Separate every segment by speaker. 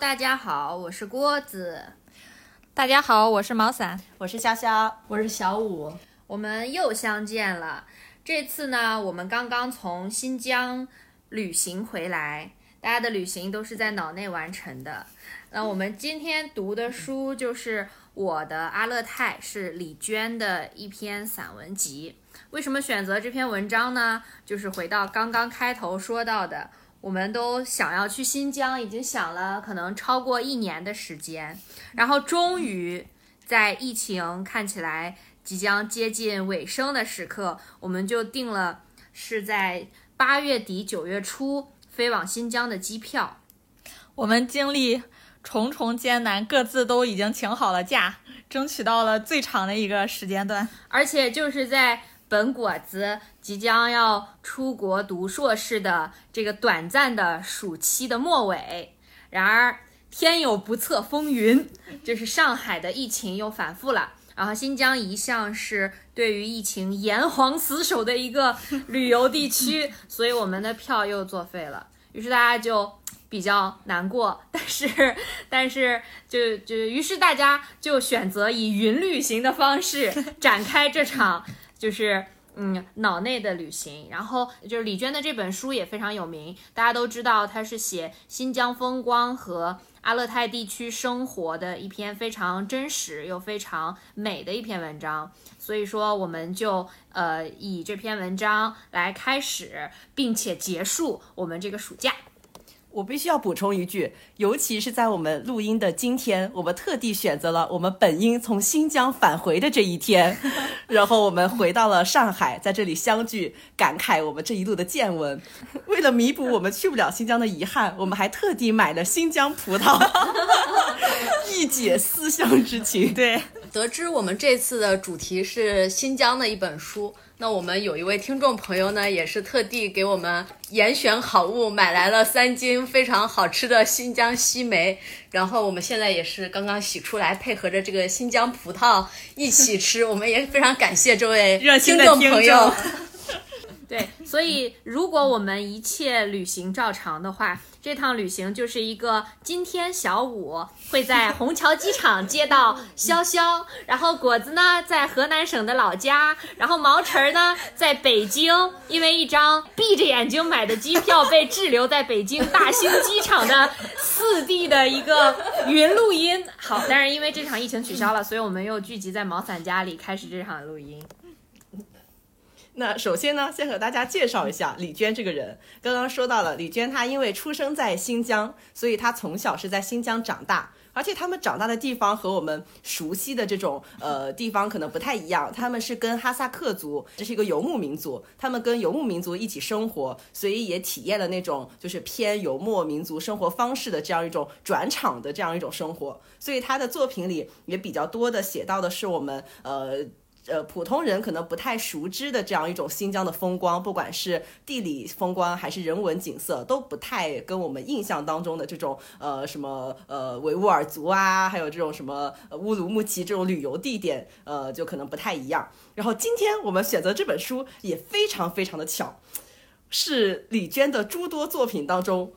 Speaker 1: 大家好，我是郭子。
Speaker 2: 大家好，我是毛伞，
Speaker 3: 我是潇潇，
Speaker 4: 我是小五，
Speaker 1: 我们又相见了。这次呢，我们刚刚从新疆旅行回来，大家的旅行都是在脑内完成的。那我们今天读的书就是我的阿勒泰，是李娟的一篇散文集。为什么选择这篇文章呢？就是回到刚刚开头说到的。我们都想要去新疆，已经想了可能超过一年的时间，然后终于在疫情看起来即将接近尾声的时刻，我们就定了是在八月底九月初飞往新疆的机票。
Speaker 2: 我们经历重重艰难，各自都已经请好了假，争取到了最长的一个时间段，
Speaker 1: 而且就是在。本果子即将要出国读硕士的这个短暂的暑期的末尾，然而天有不测风云，就是上海的疫情又反复了。然后新疆一向是对于疫情严防死守的一个旅游地区，所以我们的票又作废了。于是大家就比较难过，但是 但是就就于是大家就选择以云旅行的方式展开这场。就是嗯，脑内的旅行，然后就是李娟的这本书也非常有名，大家都知道她是写新疆风光和阿勒泰地区生活的一篇非常真实又非常美的一篇文章，所以说我们就呃以这篇文章来开始，并且结束我们这个暑假。
Speaker 3: 我必须要补充一句，尤其是在我们录音的今天，我们特地选择了我们本应从新疆返回的这一天，然后我们回到了上海，在这里相聚，感慨我们这一路的见闻。为了弥补我们去不了新疆的遗憾，我们还特地买了新疆葡萄，一解思乡之情。
Speaker 2: 对，
Speaker 4: 得知我们这次的主题是新疆的一本书。那我们有一位听众朋友呢，也是特地给我们严选好物，买来了三斤非常好吃的新疆西梅，然后我们现在也是刚刚洗出来，配合着这个新疆葡萄一起吃。我们也非常感谢这位听众朋友。
Speaker 1: 对，所以如果我们一切旅行照常的话，这趟旅行就是一个今天小五会在虹桥机场接到潇潇，然后果子呢在河南省的老家，然后毛晨儿呢在北京，因为一张闭着眼睛买的机票被滞留在北京大兴机场的四 D 的一个云录音。好，但是因为这场疫情取消了，所以我们又聚集在毛伞家里开始这场录音。
Speaker 3: 那首先呢，先和大家介绍一下李娟这个人。刚刚说到了李娟，她因为出生在新疆，所以她从小是在新疆长大。而且他们长大的地方和我们熟悉的这种呃地方可能不太一样，他们是跟哈萨克族，这是一个游牧民族，他们跟游牧民族一起生活，所以也体验了那种就是偏游牧民族生活方式的这样一种转场的这样一种生活。所以他的作品里也比较多的写到的是我们呃。呃，普通人可能不太熟知的这样一种新疆的风光，不管是地理风光还是人文景色，都不太跟我们印象当中的这种呃什么呃维吾尔族啊，还有这种什么乌鲁木齐这种旅游地点，呃，就可能不太一样。然后今天我们选择这本书也非常非常的巧，是李娟的诸多作品当中。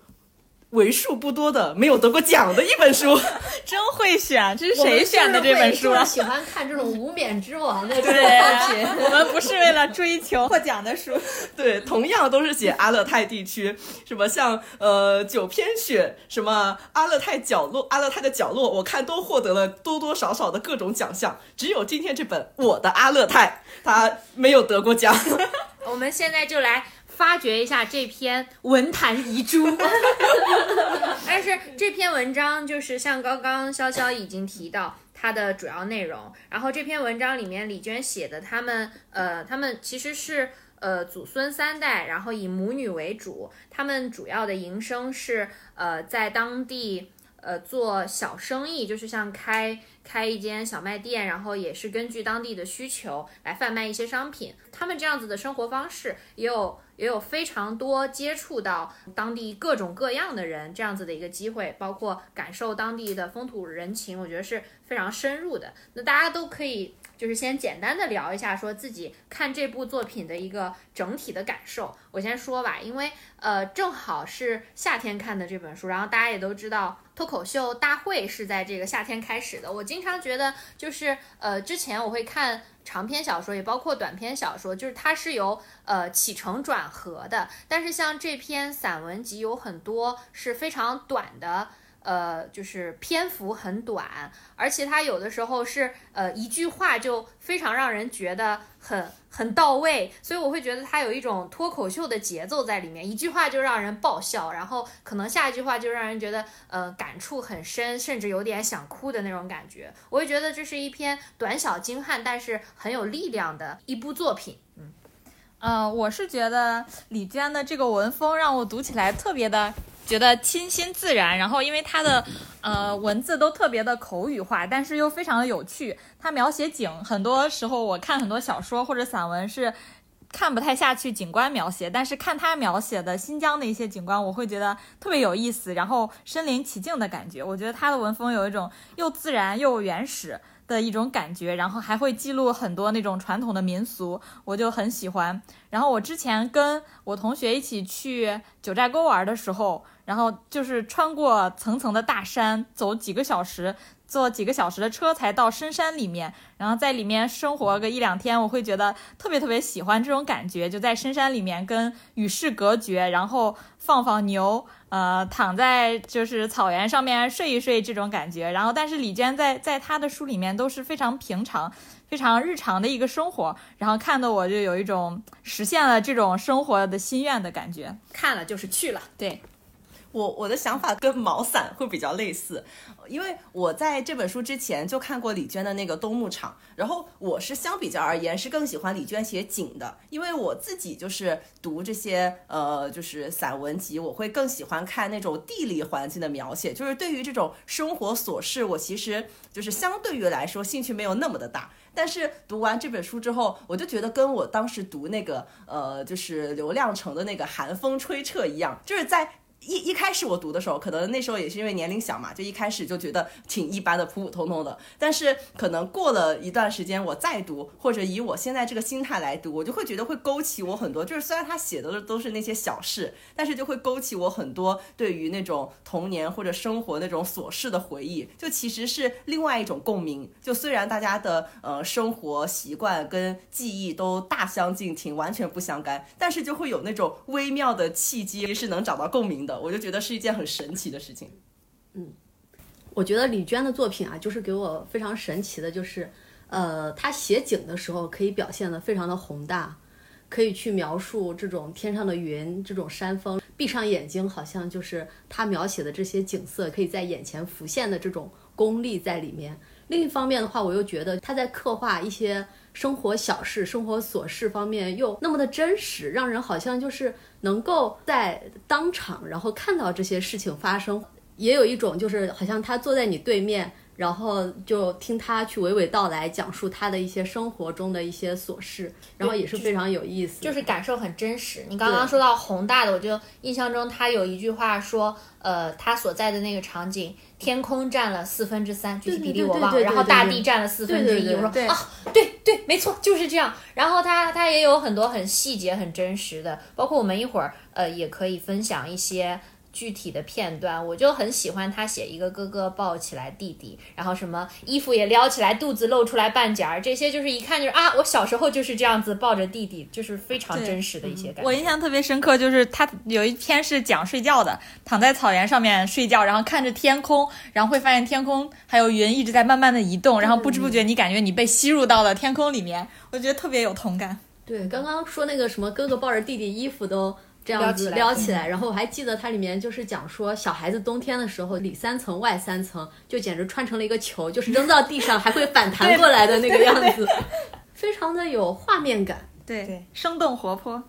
Speaker 3: 为数不多的没有得过奖的一本书，
Speaker 2: 真会选！这是谁选的这本书？
Speaker 4: 我喜欢看这种无冕之王的
Speaker 2: 作品，我们不是为了追求获奖的书。
Speaker 3: 对，同样都是写阿勒泰地区，什么像呃九篇雪，什么阿勒泰角落，阿勒泰的角落，我看都获得了多多少少的各种奖项。只有今天这本《我的阿勒泰》，它没有得过奖。
Speaker 1: 我们现在就来。发掘一下这篇文坛遗珠，但是这篇文章就是像刚刚潇潇已经提到它的主要内容，然后这篇文章里面李娟写的他们呃他们其实是呃祖孙三代，然后以母女为主，他们主要的营生是呃在当地呃做小生意，就是像开。开一间小卖店，然后也是根据当地的需求来贩卖一些商品。他们这样子的生活方式，也有也有非常多接触到当地各种各样的人这样子的一个机会，包括感受当地的风土人情，我觉得是非常深入的。那大家都可以。就是先简单的聊一下，说自己看这部作品的一个整体的感受。我先说吧，因为呃正好是夏天看的这本书，然后大家也都知道脱口秀大会是在这个夏天开始的。我经常觉得就是呃之前我会看长篇小说，也包括短篇小说，就是它是由呃起承转合的，但是像这篇散文集有很多是非常短的。呃，就是篇幅很短，而且它有的时候是呃一句话就非常让人觉得很很到位，所以我会觉得它有一种脱口秀的节奏在里面，一句话就让人爆笑，然后可能下一句话就让人觉得呃感触很深，甚至有点想哭的那种感觉。我会觉得这是一篇短小精悍，但是很有力量的一部作品。嗯，
Speaker 2: 呃，我是觉得李娟的这个文风让我读起来特别的。觉得清新自然，然后因为他的呃文字都特别的口语化，但是又非常的有趣。他描写景，很多时候我看很多小说或者散文是看不太下去景观描写，但是看他描写的新疆的一些景观，我会觉得特别有意思，然后身临其境的感觉。我觉得他的文风有一种又自然又原始。的一种感觉，然后还会记录很多那种传统的民俗，我就很喜欢。然后我之前跟我同学一起去九寨沟玩的时候，然后就是穿过层层的大山，走几个小时。坐几个小时的车才到深山里面，然后在里面生活个一两天，我会觉得特别特别喜欢这种感觉，就在深山里面跟与世隔绝，然后放放牛，呃，躺在就是草原上面睡一睡这种感觉。然后，但是李娟在在她的书里面都是非常平常、非常日常的一个生活，然后看的我就有一种实现了这种生活的心愿的感觉。
Speaker 1: 看了就是去了，
Speaker 2: 对。
Speaker 3: 我我的想法跟毛伞会比较类似，因为我在这本书之前就看过李娟的那个《冬牧场》，然后我是相比较而言是更喜欢李娟写景的，因为我自己就是读这些呃就是散文集，我会更喜欢看那种地理环境的描写，就是对于这种生活琐事，我其实就是相对于来说兴趣没有那么的大，但是读完这本书之后，我就觉得跟我当时读那个呃就是刘亮程的那个寒风吹彻一样，就是在。一一开始我读的时候，可能那时候也是因为年龄小嘛，就一开始就觉得挺一般的，普普通通的。但是可能过了一段时间，我再读，或者以我现在这个心态来读，我就会觉得会勾起我很多。就是虽然他写的都是那些小事，但是就会勾起我很多对于那种童年或者生活那种琐事的回忆。就其实是另外一种共鸣。就虽然大家的呃生活习惯跟记忆都大相径庭，完全不相干，但是就会有那种微妙的契机是能找到共鸣的。我就觉得是一件很神奇的事情。
Speaker 4: 嗯，我觉得李娟的作品啊，就是给我非常神奇的，就是呃，她写景的时候可以表现的非常的宏大，可以去描述这种天上的云、这种山峰，闭上眼睛，好像就是她描写的这些景色可以在眼前浮现的这种功力在里面。另一方面的话，我又觉得她在刻画一些。生活小事、生活琐事方面又那么的真实，让人好像就是能够在当场，然后看到这些事情发生，也有一种就是好像他坐在你对面。然后就听他去娓娓道来，讲述他的一些生活中的一些琐事，然后也是非常有意思，
Speaker 1: 就是感受很真实。你刚刚说到宏大的，我就印象中他有一句话说，呃，他所在的那个场景，天空占了四分之三，具体比例我忘了，然后大地占了四分之一。我说啊，对对，没错，就是这样。然后他他也有很多很细节、很真实的，包括我们一会儿呃也可以分享一些。具体的片段，我就很喜欢他写一个哥哥抱起来弟弟，然后什么衣服也撩起来，肚子露出来半截儿，这些就是一看就是啊，我小时候就是这样子抱着弟弟，就是非常真实的一些感觉。
Speaker 2: 我印象特别深刻，就是他有一篇是讲睡觉的，躺在草原上面睡觉，然后看着天空，然后会发现天空还有云一直在慢慢的移动，然后不知不觉你感觉你被吸入到了天空里面，我觉得特别有同感。
Speaker 4: 对，刚刚说那个什么哥哥抱着弟弟，衣服都。这样子撩起来，然后我还记得它里面就是讲说小孩子冬天的时候里三层外三层，就简直穿成了一个球，就是扔到地上还会反弹过来的那个样子，非常的有画面感，
Speaker 2: 对，生动活泼。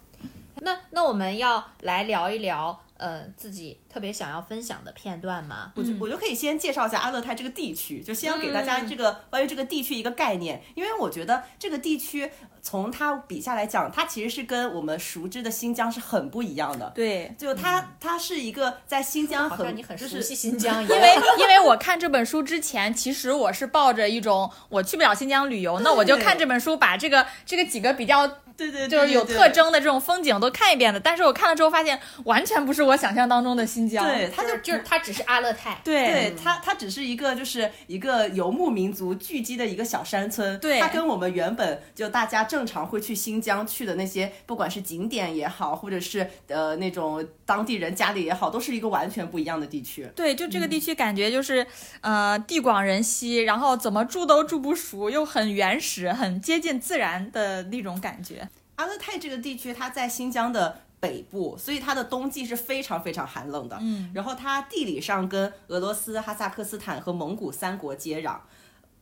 Speaker 1: 那那我们要来聊一聊。呃自己特别想要分享的片段吗？
Speaker 3: 我就我就可以先介绍一下阿勒泰这个地区，就先要给大家这个关于这个地区一个概念，因为我觉得这个地区从它笔下来讲，它其实是跟我们熟知的新疆是很不一样的。
Speaker 2: 对，
Speaker 3: 就它它是一个在新疆
Speaker 1: 很你很熟悉新疆一样。
Speaker 2: 因为因为我看这本书之前，其实我是抱着一种我去不了新疆旅游，那我就看这本书，把这个这个几个比较
Speaker 3: 对对，
Speaker 2: 就是有特。征的这种风景都看一遍的。但是我看了之后发现，完全不是我想象当中的新疆。
Speaker 3: 对，它就
Speaker 1: 就是它只是阿勒泰，
Speaker 2: 对
Speaker 3: 对它，它只是一个就是一个游牧民族聚集的一个小山村。
Speaker 2: 对
Speaker 3: 它跟我们原本就大家正常会去新疆去的那些，不管是景点也好，或者是呃那种当地人家里也好，都是一个完全不一样的地区。
Speaker 2: 对，就这个地区感觉就是，呃，地广人稀，然后怎么住都住不熟，又很原始，很接近自然的那种感觉。
Speaker 3: 阿勒泰这个地区，它在新疆的北部，所以它的冬季是非常非常寒冷的。嗯，然后它地理上跟俄罗斯、哈萨克斯坦和蒙古三国接壤。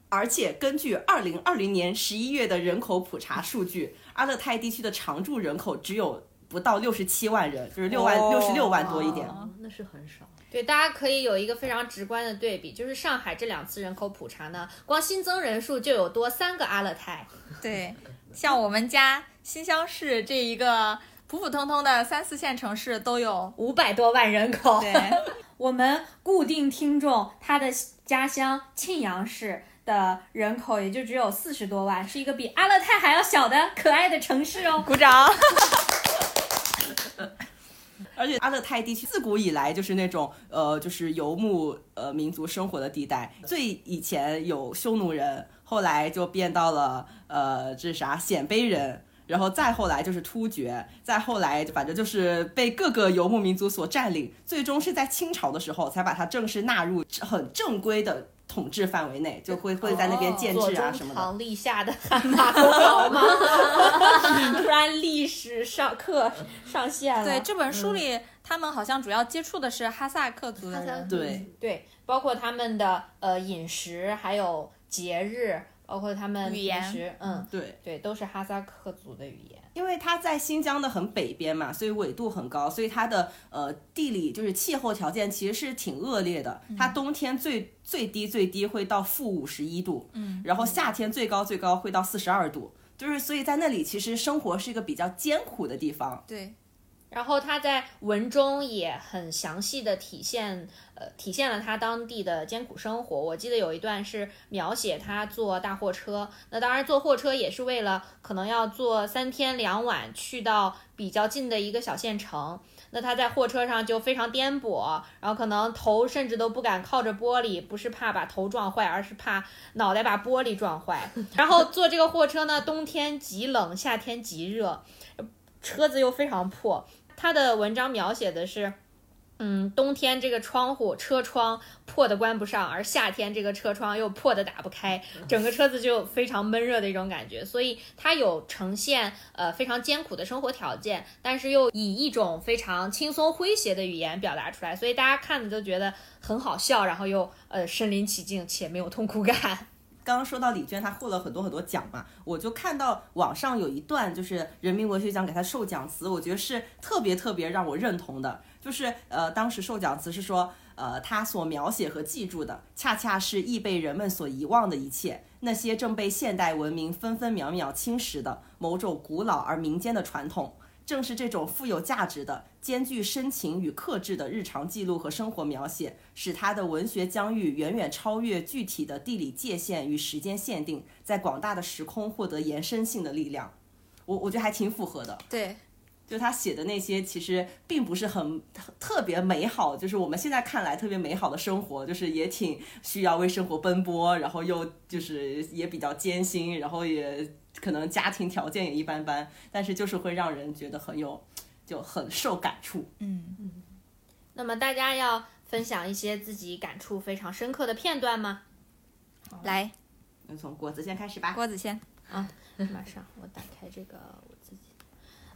Speaker 3: 而且根据二零二零年十一月的人口普查数据，阿勒泰地区的常住人口只有不到六十七万人，就是六万
Speaker 2: 哦
Speaker 3: 六十六万多一点。
Speaker 4: 哦那是很少。
Speaker 1: 对，大家可以有一个非常直观的对比，就是上海这两次人口普查呢，光新增人数就有多三个阿勒泰。
Speaker 2: 对，像我们家新乡市这一个普普通通的三四线城市都有。
Speaker 1: 五百多万人口，
Speaker 2: 对，
Speaker 1: 我们固定听众他的家乡庆阳市的人口也就只有四十多万，是一个比阿勒泰还要小的可爱的城市哦。
Speaker 2: 鼓掌。
Speaker 3: 而且阿勒泰地区自古以来就是那种呃，就是游牧呃民族生活的地带。最以前有匈奴人，后来就变到了呃这是啥鲜卑人，然后再后来就是突厥，再后来反正就是被各个游牧民族所占领，最终是在清朝的时候才把它正式纳入很正规的统治范围内，就会会在那边建制啊什么的。
Speaker 1: 宗棠立下的汗马功劳吗？突然历史上课上线了。
Speaker 2: 对，这本书里、他们好像主要接触的是哈萨克族的
Speaker 1: 哈萨
Speaker 2: 人。
Speaker 3: 对，
Speaker 1: 对，包括他们的呃饮食，还有节日，包括他们
Speaker 2: 语言，
Speaker 1: 嗯，
Speaker 3: 对，
Speaker 1: 对，都是哈萨克族的语言。
Speaker 3: 因为它在新疆的很北边嘛，所以纬度很高，所以它的呃地理就是气候条件其实是挺恶劣的。它冬天最最低最低会到负五十一度，嗯，然后夏天最高最高会到四十二度，就是所以在那里其实生活是一个比较艰苦的地方。
Speaker 2: 对，
Speaker 1: 然后他在文中也很详细的体现，呃，体现了他当地的艰苦生活。我记得有一段是描写他坐大货车，那当然坐货车也是为了可能要坐三天两晚去到比较近的一个小县城。那他在货车上就非常颠簸，然后可能头甚至都不敢靠着玻璃，不是怕把头撞坏，而是怕脑袋把玻璃撞坏。然后坐这个货车呢，冬天极冷，夏天极热，车子又非常破。他的文章描写的是，嗯，冬天这个窗户车窗破的关不上，而夏天这个车窗又破的打不开，整个车子就非常闷热的一种感觉。所以它有呈现呃非常艰苦的生活条件，但是又以一种非常轻松诙谐的语言表达出来，所以大家看着都觉得很好笑，然后又呃身临其境且没有痛苦感。
Speaker 3: 刚刚说到李娟，她获了很多很多奖嘛，我就看到网上有一段就是人民文学奖给她授奖词，我觉得是特别特别让我认同的，就是呃当时授奖词是说，呃她所描写和记住的，恰恰是易被人们所遗忘的一切，那些正被现代文明分分秒秒侵蚀的某种古老而民间的传统。正是这种富有价值的、兼具深情与克制的日常记录和生活描写，使他的文学疆域远远超越具体的地理界限与时间限定，在广大的时空获得延伸性的力量。我我觉得还挺符合的。
Speaker 2: 对，
Speaker 3: 就他写的那些，其实并不是很特特别美好，就是我们现在看来特别美好的生活，就是也挺需要为生活奔波，然后又就是也比较艰辛，然后也可能家庭条件也一般般，但是就是会让人觉得很有，就很受感触。
Speaker 2: 嗯嗯，
Speaker 1: 那么大家要分享一些自己感触非常深刻的片段吗？
Speaker 2: 来，
Speaker 3: 那从果子先开始吧。
Speaker 2: 郭子先啊。
Speaker 1: 马上，我打开这个。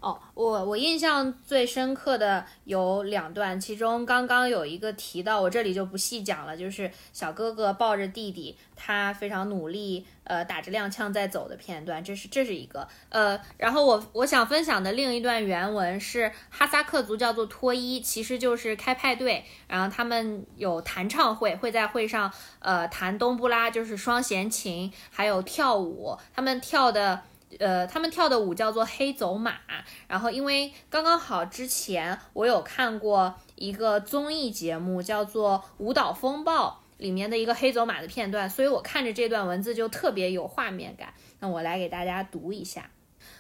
Speaker 1: 哦，我我印象最深刻的有两段，其中刚刚有一个提到，我这里就不细讲了，就是小哥哥抱着弟弟，他非常努力，呃，打着踉跄在走的片段，这是这是一个，呃，然后我我想分享的另一段原文是哈萨克族叫做脱衣，其实就是开派对，然后他们有弹唱会，会在会上呃弹冬不拉，就是双弦琴，还有跳舞，他们跳的。呃，他们跳的舞叫做黑走马，然后因为刚刚好之前我有看过一个综艺节目叫做《舞蹈风暴》里面的一个黑走马的片段，所以我看着这段文字就特别有画面感。那我来给大家读一下：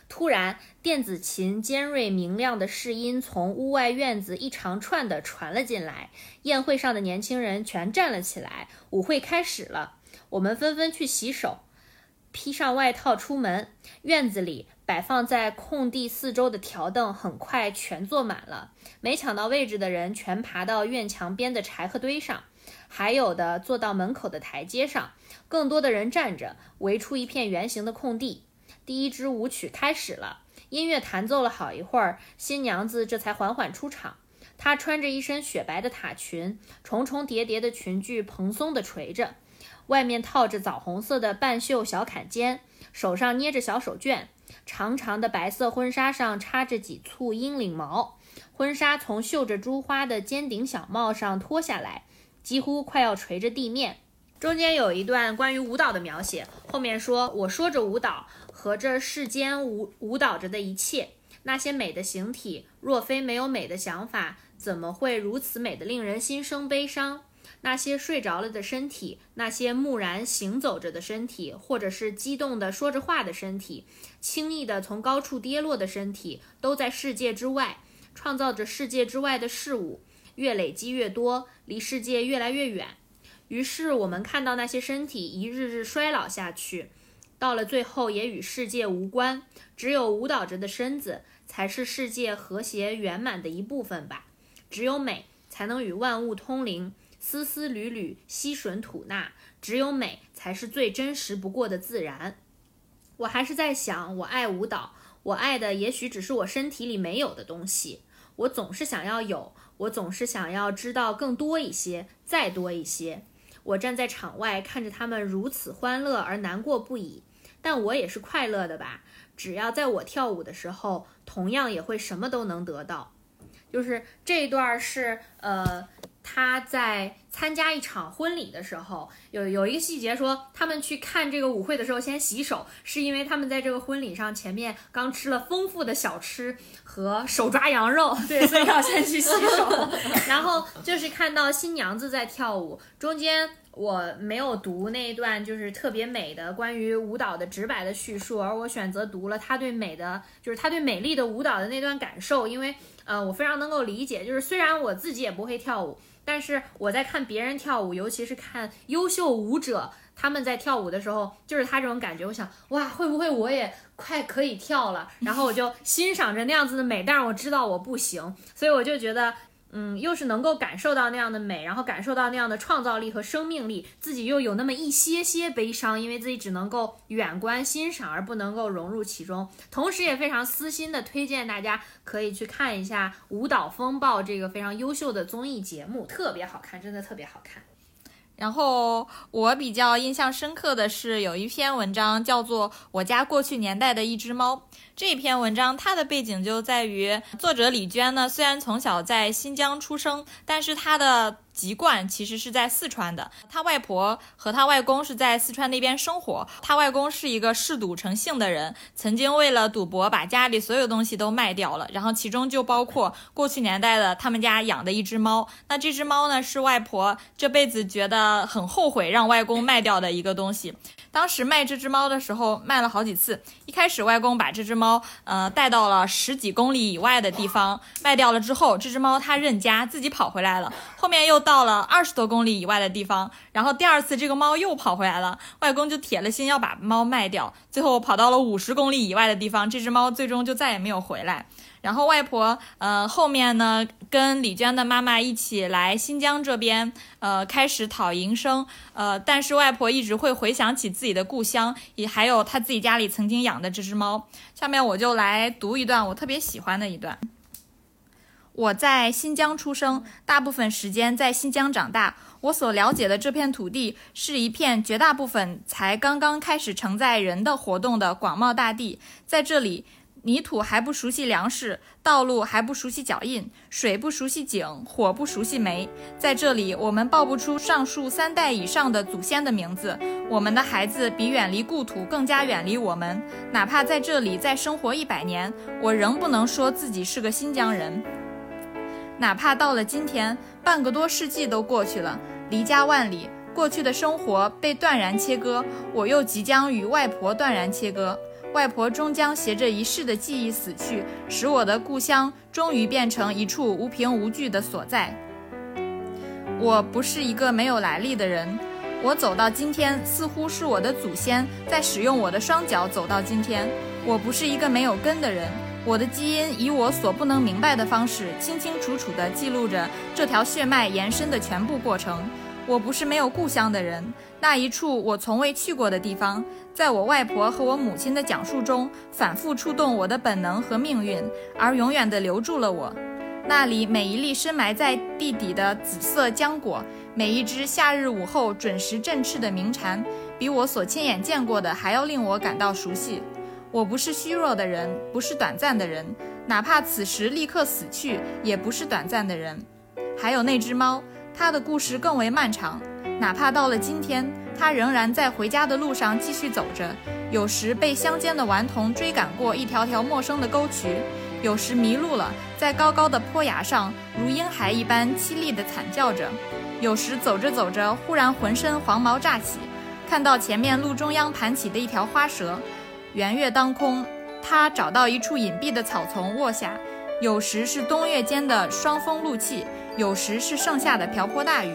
Speaker 1: 突然，电子琴尖锐明亮的试音从屋外院子一长串的传了进来，宴会上的年轻人全站了起来，舞会开始了，我们纷纷去洗手。披上外套出门，院子里摆放在空地四周的条凳很快全坐满了。没抢到位置的人全爬到院墙边的柴禾堆上，还有的坐到门口的台阶上。更多的人站着围出一片圆形的空地。第一支舞曲开始了，音乐弹奏了好一会儿，新娘子这才缓缓出场。她穿着一身雪白的塔裙，重重叠叠的裙裾蓬松地垂着。外面套着枣红色的半袖小坎肩，手上捏着小手绢，长长的白色婚纱上插着几簇鹰领毛，婚纱从绣着珠花的尖顶小帽上脱下来，几乎快要垂着地面。中间有一段关于舞蹈的描写，后面说：“我说着舞蹈和这世间舞舞蹈着的一切，那些美的形体，若非没有美的想法，怎么会如此美的令人心生悲伤？”那些睡着了的身体，那些木然行走着的身体，或者是激动的说着话的身体，轻易的从高处跌落的身体，都在世界之外，创造着世界之外的事物，越累积越多，离世界越来越远。于是我们看到那些身体一日日衰老下去，到了最后也与世界无关，只有舞蹈着的身子才是世界和谐圆满的一部分吧。只有美才能与万物通灵。丝丝缕缕吸吮吐纳，只有美才是最真实不过的自然。我还是在想，我爱舞蹈，我爱的也许只是我身体里没有的东西。我总是想要有，我总是想要知道更多一些，再多一些。我站在场外看着他们如此欢乐而难过不已，但我也是快乐的吧？只要在我跳舞的时候，同样也会什么都能得到。就是这一段是呃。他在参加一场婚礼的时候，有有一个细节说，他们去看这个舞会的时候先洗手，是因为他们在这个婚礼上前面刚吃了丰富的小吃和手抓羊肉，对，所以要先去洗手。然后就是看到新娘子在跳舞，中间我没有读那一段就是特别美的关于舞蹈的直白的叙述，而我选择读了他对美的，就是他对美丽的舞蹈的那段感受，因为呃，我非常能够理解，就是虽然我自己也不会跳舞。但是我在看别人跳舞，尤其是看优秀舞者他们在跳舞的时候，就是他这种感觉。我想，哇，会不会我也快可以跳了？然后我就欣赏着那样子的美，但是我知道我不行，所以我就觉得。嗯，又是能够感受到那样的美，然后感受到那样的创造力和生命力，自己又有那么一些些悲伤，因为自己只能够远观欣赏，而不能够融入其中。同时，也非常私心的推荐大家可以去看一下《舞蹈风暴》这个非常优秀的综艺节目，特别好看，真的特别好看。
Speaker 2: 然后我比较印象深刻的是有一篇文章叫做《我家过去年代的一只猫》。这篇文章它的背景就在于作者李娟呢，虽然从小在新疆出生，但是她的籍贯其实是在四川的。他外婆和他外公是在四川那边生活。他外公是一个嗜赌成性的人，曾经为了赌博把家里所有东西都卖掉了，然后其中就包括过去年代的他们家养的一只猫。那这只猫呢，是外婆这辈子觉得很后悔让外公卖掉的一个东西。当时卖这只猫的时候，卖了好几次。一开始，外公把这只猫，呃，带到了十几公里以外的地方卖掉了之后，这只猫它认家，自己跑回来了。后面又到了二十多公里以外的地方，然后第二次这个猫又跑回来了，外公就铁了心要把猫卖掉。最后跑到了五十公里以外的地方，这只猫最终就再也没有回来。然后外婆，呃，后面呢跟李娟的妈妈一起来新疆这边，呃，开始讨营生，呃，但是外婆一直会回想起自己的故乡，也还有她自己家里曾经养的这只猫。下面我就来读一段我特别喜欢的一段。我在新疆出生，大部分时间在新疆长大。我所了解的这片土地是一片绝大部分才刚刚开始承载人的活动的广袤大地。在这里，泥土还不熟悉粮食，道路还不熟悉脚印，水不熟悉井，火不熟悉煤。在这里，我们报不出上述三代以上的祖先的名字。我们的孩子比远离故土更加远离我们。哪怕在这里再生活一百年，我仍不能说自己是个新疆人。哪怕到了今天，半个多世纪都过去了，离家万里，过去的生活被断然切割，我又即将与外婆断然切割。外婆终将携着一世的记忆死去，使我的故乡终于变成一处无凭无据的所在。我不是一个没有来历的人，我走到今天，似乎是我的祖先在使用我的双脚走到今天。我不是一个没有根的人。我的基因以我所不能明白的方式，清清楚楚地记录着这条血脉延伸的全部过程。我不是没有故乡的人，那一处我从未去过的地方，在我外婆和我母亲的讲述中，反复触动我的本能和命运，而永远地留住了我。那里每一粒深埋在地底的紫色浆果，每一只夏日午后准时振翅的鸣蝉，比我所亲眼见过的还要令我感到熟悉。我不是虚弱的人，不是短暂的人，哪怕此时立刻死去，也不是短暂的人。还有那只猫，他的故事更为漫长。哪怕到了今天，他仍然在回家的路上继续走着。有时被乡间的顽童追赶过一条条陌生的沟渠，有时迷路了，在高高的坡崖上如婴孩一般凄厉地惨叫着。有时走着走着，忽然浑身黄毛乍起，看到前面路中央盘起的一条花蛇。圆月当空，他找到一处隐蔽的草丛卧下。有时是冬月间的霜风露气，有时是盛夏的瓢泼大雨。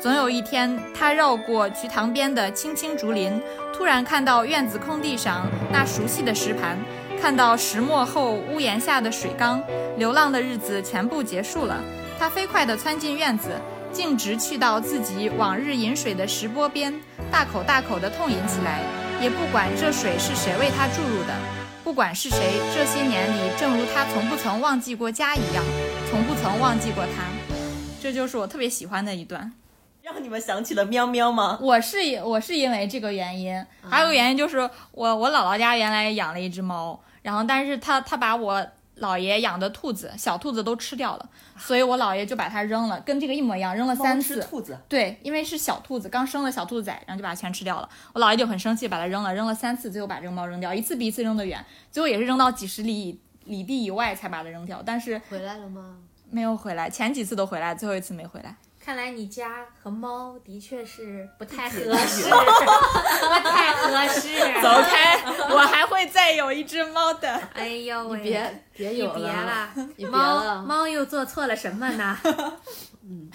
Speaker 2: 总有一天，他绕过渠塘边的青青竹林，突然看到院子空地上那熟悉的石盘，看到石磨后屋檐下的水缸。流浪的日子全部结束了，他飞快地窜进院子，径直去到自己往日饮水的石钵边，大口大口地痛饮起来。也不管这水是谁为他注入的，不管是谁，这些年里，正如他从不曾忘记过家一样，从不曾忘记过他。这就是我特别喜欢的一段。
Speaker 3: 让你们想起了喵喵吗？
Speaker 2: 我是我是因为这个原因，还有个原因就是我我姥姥家原来养了一只猫，然后但是他他把我。姥爷养的兔子，小兔子都吃掉了，所以我姥爷就把它扔了，跟这个一模一样，扔了三次。
Speaker 3: 兔子。
Speaker 2: 对，因为是小兔子，刚生了小兔子仔，然后就把它全吃掉了。我姥爷就很生气，把它扔了，扔了三次，最后把这个猫扔掉，一次比一次扔得远，最后也是扔到几十里里地以外才把它扔掉。但是
Speaker 4: 回来了吗？
Speaker 2: 没有回来，前几次都回来，最后一次没回来。
Speaker 1: 看来你家和猫的确是不太合适，不太合适。
Speaker 2: 走开，我还会再有一只猫的。
Speaker 1: 哎呦喂，
Speaker 4: 别别有
Speaker 1: 了，
Speaker 4: 你别
Speaker 1: 猫猫又做错了什么呢？
Speaker 4: 嗯，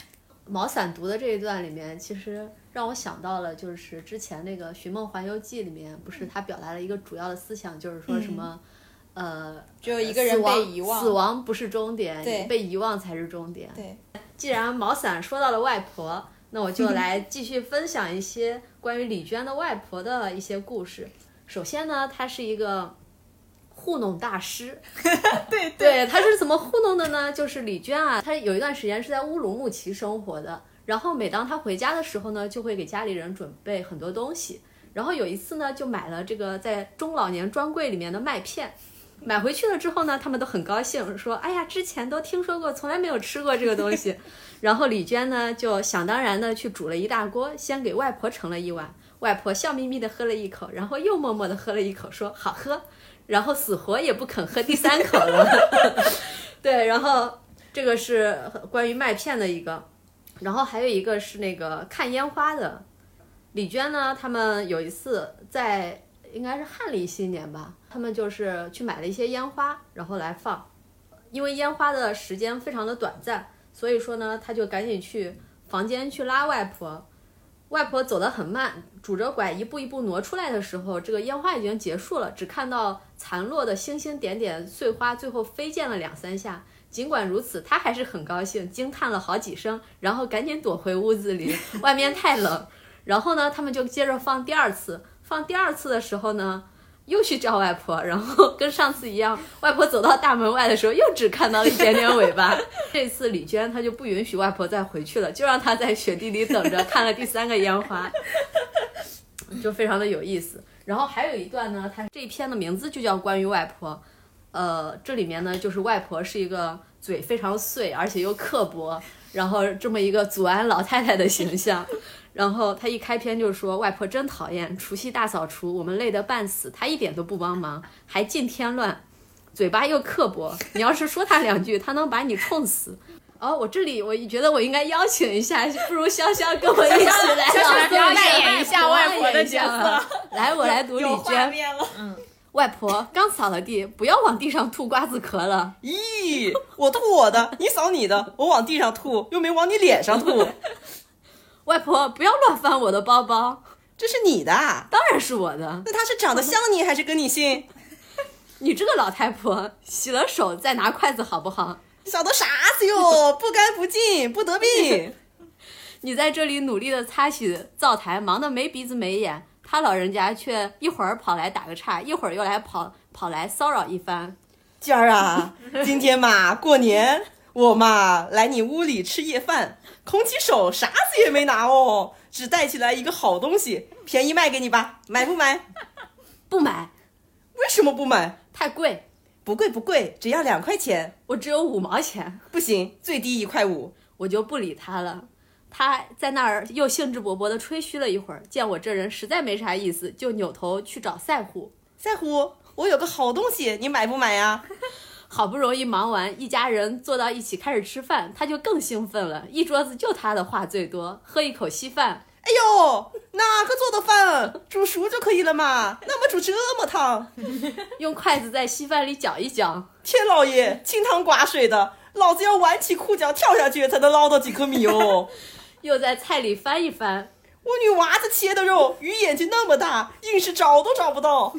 Speaker 4: 毛散读的这一段里面，其实让我想到了，就是之前那个《寻梦环游记》里面，不是他表达了一个主要的思想，就是说什么，呃，
Speaker 2: 只有一个人被遗忘，
Speaker 4: 死亡不是终点，
Speaker 2: 对，
Speaker 4: 被遗忘才是终点。
Speaker 2: 对。
Speaker 4: 既然毛伞说到了外婆，那我就来 继续分享一些关于李娟的外婆的一些故事。首先呢，她是一个糊弄大师。
Speaker 2: 对
Speaker 4: 对，她是怎么糊弄的呢？就是李娟啊，她有一段时间是在乌鲁木齐生活的，然后每当她回家的时候呢，就会给家里人准备很多东西。然后有一次呢，就买了这个在中老年专柜里面的麦片。买回去了之后呢，他们都很高兴，说：“哎呀，之前都听说过，从来没有吃过这个东西。”然后李娟呢，就想当然的去煮了一大锅，先给外婆盛了一碗，外婆笑眯眯的喝了一口，然后又默默的喝了一口，说：“好喝。”然后死活也不肯喝第三口了。对，然后这个是关于麦片的一个，然后还有一个是那个看烟花的。李娟呢，他们有一次在。应该是汉历新年吧，他们就是去买了一些烟花，然后来放。因为烟花的时间非常的短暂，所以说呢，他就赶紧去房间去拉外婆。外婆走得很慢，拄着拐一步一步挪出来的时候，这个烟花已经结束了，只看到残落的星星点点碎花，最后飞溅了两三下。尽管如此，他还是很高兴，惊叹了好几声，然后赶紧躲回屋子里，外面太冷。然后呢，他们就接着放第二次，放第二次的时候呢，又去叫外婆，然后跟上次一样，外婆走到大门外的时候，又只看到了一点点尾巴。这次李娟她就不允许外婆再回去了，就让她在雪地里等着，看了第三个烟花，就非常的有意思。然后还有一段呢，它这一篇的名字就叫关于外婆，呃，这里面呢就是外婆是一个嘴非常碎，而且又刻薄，然后这么一个祖安老太太的形象。然后他一开篇就说：“外婆真讨厌，除夕大扫除，我们累得半死，她一点都不帮忙，还尽添乱，嘴巴又刻薄。你要是说她两句，她能把你冲死。”哦，我这里我觉得我应该邀请一下，不如潇潇跟我一起来
Speaker 2: 潇潇
Speaker 4: 朗诵
Speaker 2: 扮演一下外婆的角色
Speaker 4: 来，我来读李娟。
Speaker 3: 嗯。
Speaker 4: 外婆刚扫了地，不要往地上吐瓜子壳了。
Speaker 3: 咦，我吐我的，你扫你的，我往地上吐，又没往你脸上吐，
Speaker 4: 外婆不要乱翻我的包包，
Speaker 3: 这是你的啊。
Speaker 4: 当然是我的。
Speaker 3: 那他是长得像你，还是跟你姓？
Speaker 4: 你这个老太婆，洗了手再拿筷子好不好？
Speaker 3: 小的啥子哟？不干不净，不得病。
Speaker 4: 你在这里努力的擦洗灶台，忙得没鼻子没眼，他老人家却一会儿跑来打个岔，一会儿又来跑跑来骚扰一番。
Speaker 3: 娟儿啊，今天嘛过年，我嘛来你屋里吃夜饭，空起手啥子也没拿哦，只带起来一个好东西，便宜卖给你吧，买不买？
Speaker 4: 不买，
Speaker 3: 为什么不买？
Speaker 4: 太贵，
Speaker 3: 不贵不贵，只要两块钱。
Speaker 4: 我只有五毛钱，
Speaker 3: 不行，最低一块五。
Speaker 4: 我就不理他了。他在那儿又兴致勃勃地吹嘘了一会儿，见我这人实在没啥意思，就扭头去找赛虎。
Speaker 3: 赛虎，我有个好东西，你买不买呀？
Speaker 4: 好不容易忙完，一家人坐到一起开始吃饭，他就更兴奋了。一桌子就他的话最多，喝一口稀饭，
Speaker 3: 哎呦，哪个做的饭煮熟就可以了嘛？那么煮这么烫？
Speaker 4: 用筷子在稀饭里搅一搅。
Speaker 3: 天老爷，清汤寡水的，老子要挽起裤脚跳下去才能捞到几颗米哦。
Speaker 4: 又在菜里翻一翻，
Speaker 3: 我女娃子切的肉，鱼眼睛那么大，硬是找都找不到。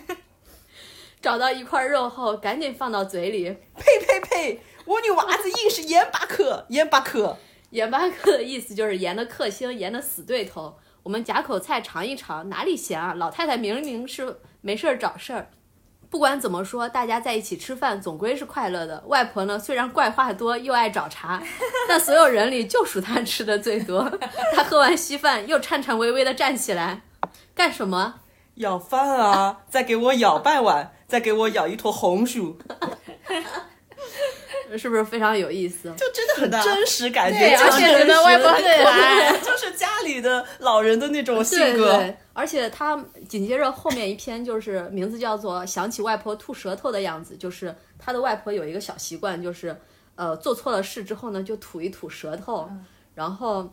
Speaker 4: 找到一块肉后，赶紧放到嘴里。
Speaker 3: 呸呸呸！我女娃子硬是盐巴克，盐巴克。
Speaker 4: 盐巴克的意思就是盐的克星，盐的死对头。我们夹口菜尝一尝，哪里咸啊？老太太明明是没事儿找事儿。不管怎么说，大家在一起吃饭总归是快乐的。外婆呢，虽然怪话多又爱找茬，但所有人里就数她吃的最多。她喝完稀饭，又颤颤巍巍地站起来，干什么？
Speaker 3: 舀饭啊！再给我舀半碗，再给我咬一坨红薯，
Speaker 4: 是不是非常有意思？
Speaker 3: 就真的很真实感觉，
Speaker 2: 对而且觉得外婆很可爱
Speaker 3: 就是家里的老人的那种性
Speaker 4: 对
Speaker 3: 格。
Speaker 4: 对，而且他紧接着后面一篇就是名字叫做“想起外婆吐舌头的样子”，就是他的外婆有一个小习惯，就是呃做错了事之后呢，就吐一吐舌头，然后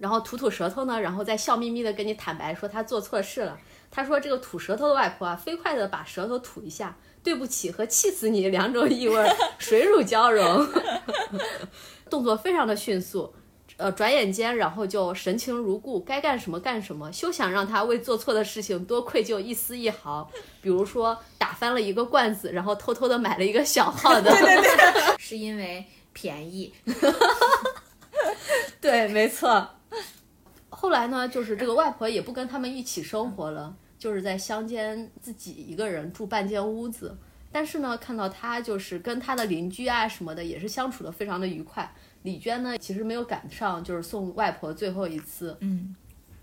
Speaker 4: 然后吐吐舌头呢，然后再笑眯眯的跟你坦白说他做错事了。他说这个吐舌头的外婆啊，飞快的把舌头吐一下，对不起和气死你两种异味儿水乳交融，动作非常的迅速。呃，转眼间，然后就神情如故，该干什么干什么，休想让他为做错的事情多愧疚一丝一毫。比如说，打翻了一个罐子，然后偷偷的买了一个小号的，
Speaker 1: 是因为便宜。
Speaker 4: 对，没错。后来呢，就是这个外婆也不跟他们一起生活了，就是在乡间自己一个人住半间屋子。但是呢，看到她就是跟她的邻居啊什么的，也是相处的非常的愉快。李娟呢，其实没有赶上，就是送外婆最后一次。
Speaker 2: 嗯，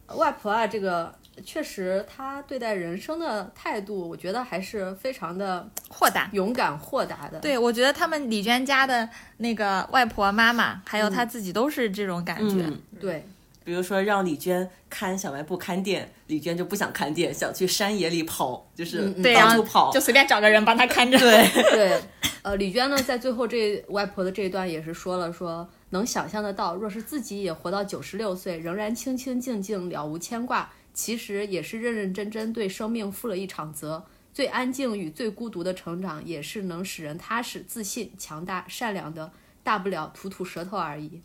Speaker 4: 外婆啊，这个确实她对待人生的态度，我觉得还是非常的
Speaker 2: 豁达。
Speaker 4: 勇敢豁达的。
Speaker 2: 对，我觉得他们李娟家的那个外婆、妈妈，还有她自己都是这种感觉。
Speaker 3: 嗯，
Speaker 4: 对，
Speaker 3: 比如说让李娟看小卖部看店，李娟就不想看店，想去山野里跑，就是到处跑。
Speaker 2: 就随便找个人帮她看着。
Speaker 3: 对，
Speaker 4: 对，呃，李娟呢，在最后这外婆的这一段也是说了说，能想象得到，若是自己也活到九十六岁，仍然清清静静，了无牵挂，其实也是认认真真对生命负了一场责。最安静与最孤独的成长，也是能使人踏实、自信、强大、善良的，大不了吐吐舌头而已。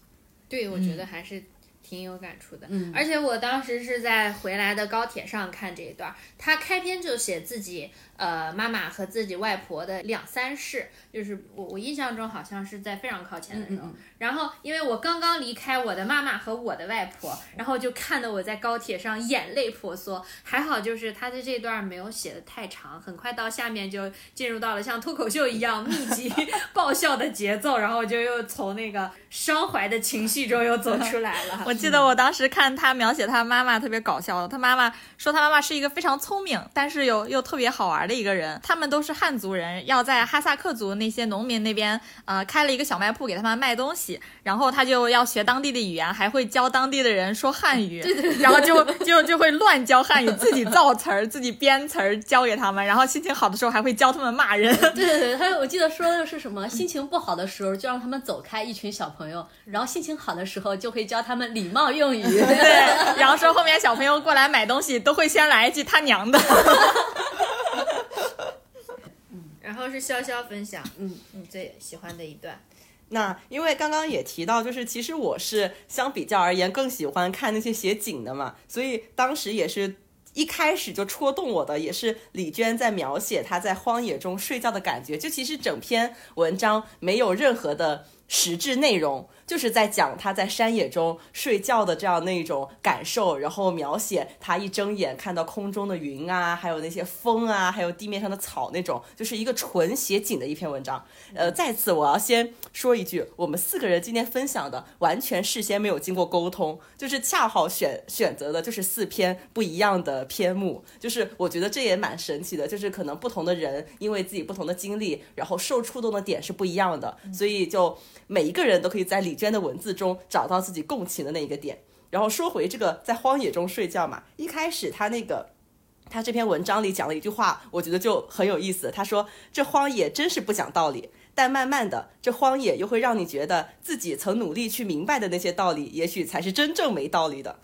Speaker 1: 对，我觉得还是挺有感触的。
Speaker 4: 嗯
Speaker 1: 而且我当时是在回来的高铁上看这一段儿，他开篇就写自己呃妈妈和自己外婆的两三世，就是我我印象中好像是在非常靠前的时候。
Speaker 4: 嗯嗯
Speaker 1: 然后因为我刚刚离开我的妈妈和我的外婆，然后就看得我在高铁上眼泪婆娑。还好就是他的这段没有写的太长，很快到下面就进入到了像脱口秀一样密集 爆笑的节奏，然后就又从那个伤怀的情绪中又走出来了。
Speaker 2: 我记得我当时看他描写他妈妈特别搞笑的，他妈妈说他妈妈是一个非常聪明，但是又又特别好玩的一个人。他们都是汉族人，要在哈萨克族那些农民那边呃开了一个小卖铺给他们卖东西，然后他就要学当地的语言，还会教当地的人说汉语，然后就就就会乱教汉语，自己造词儿，自己编词儿教给他们，然后心情好的时候还会教他们骂人。
Speaker 4: 对对对，他我记得说的是什么？心情不好的时候就让他们走开，一群小朋友；然后心情好的时候就会教他们礼貌用语。
Speaker 2: 对，然后说后面小朋友过来买东西都会先来一句他娘的。
Speaker 1: 然后是潇潇分享，嗯，你最喜欢的一段。
Speaker 3: 那因为刚刚也提到，就是其实我是相比较而言更喜欢看那些写景的嘛，所以当时也是一开始就戳动我的，也是李娟在描写她在荒野中睡觉的感觉。就其实整篇文章没有任何的实质内容，就是在讲他在山野中睡觉的这样那种感受，然后描写他一睁眼看到空中的云啊，还有那些风啊，还有地面上的草那种，就是一个纯写景的一篇文章。呃，再次我要先说一句，我们四个人今天分享的完全事先没有经过沟通，就是恰好选选择的就是四篇不一样的篇目，就是我觉得这也蛮神奇的，就是可能不同的人因为自己不同的经历，然后受触动的点是不一样的，所以就每一个人都可以在李娟的文字中找到自己共情的那一个点。然后说回这个在荒野中睡觉嘛，一开始他那个。他这篇文章里讲了一句话，我觉得就很有意思。他说：“这荒野真是不讲道理，但慢慢的，这荒野又会让你觉得自己曾努力去明白的那些道理，也许才是真正没道理的。”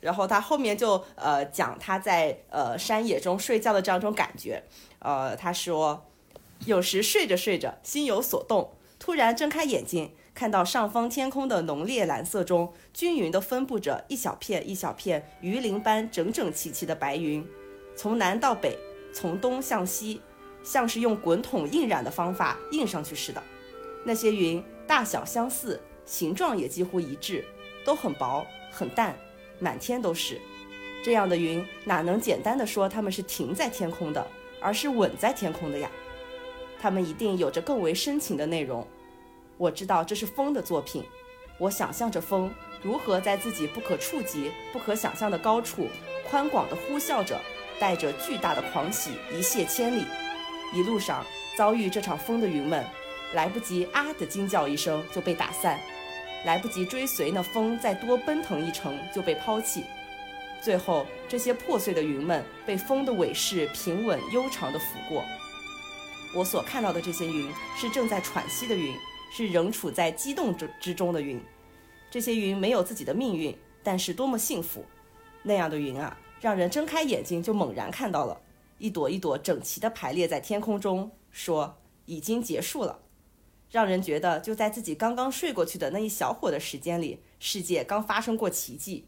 Speaker 3: 然后他后面就呃讲他在呃山野中睡觉的这样一种感觉。呃，他说：“有时睡着睡着，心有所动，突然睁开眼睛，看到上方天空的浓烈蓝色中，均匀地分布着一小片一小片鱼鳞般整整齐齐的白云。”从南到北，从东向西，像是用滚筒印染的方法印上去似的。那些云大小相似，形状也几乎一致，都很薄很淡，满天都是。这样的云哪能简单的说它们是停在天空的，而是稳在天空的呀？它们一定有着更为深情的内容。我知道这是风的作品，我想象着风如何在自己不可触及、不可想象的高处，宽广地呼啸着。带着巨大的狂喜，一泻千里。一路上遭遇这场风的云们，来不及啊的惊叫一声就被打散，来不及追随那风再多奔腾一程就被抛弃。最后，这些破碎的云们被风的尾势平稳悠长地拂过。我所看到的这些云，是正在喘息的云，是仍处在激动之之中的云。这些云没有自己的命运，但是多么幸福！那样的云啊！让人睁开眼睛就猛然看到了，一朵一朵整齐地排列在天空中，说已经结束了，让人觉得就在自己刚刚睡过去的那一小会的时间里，世界刚发生过奇迹。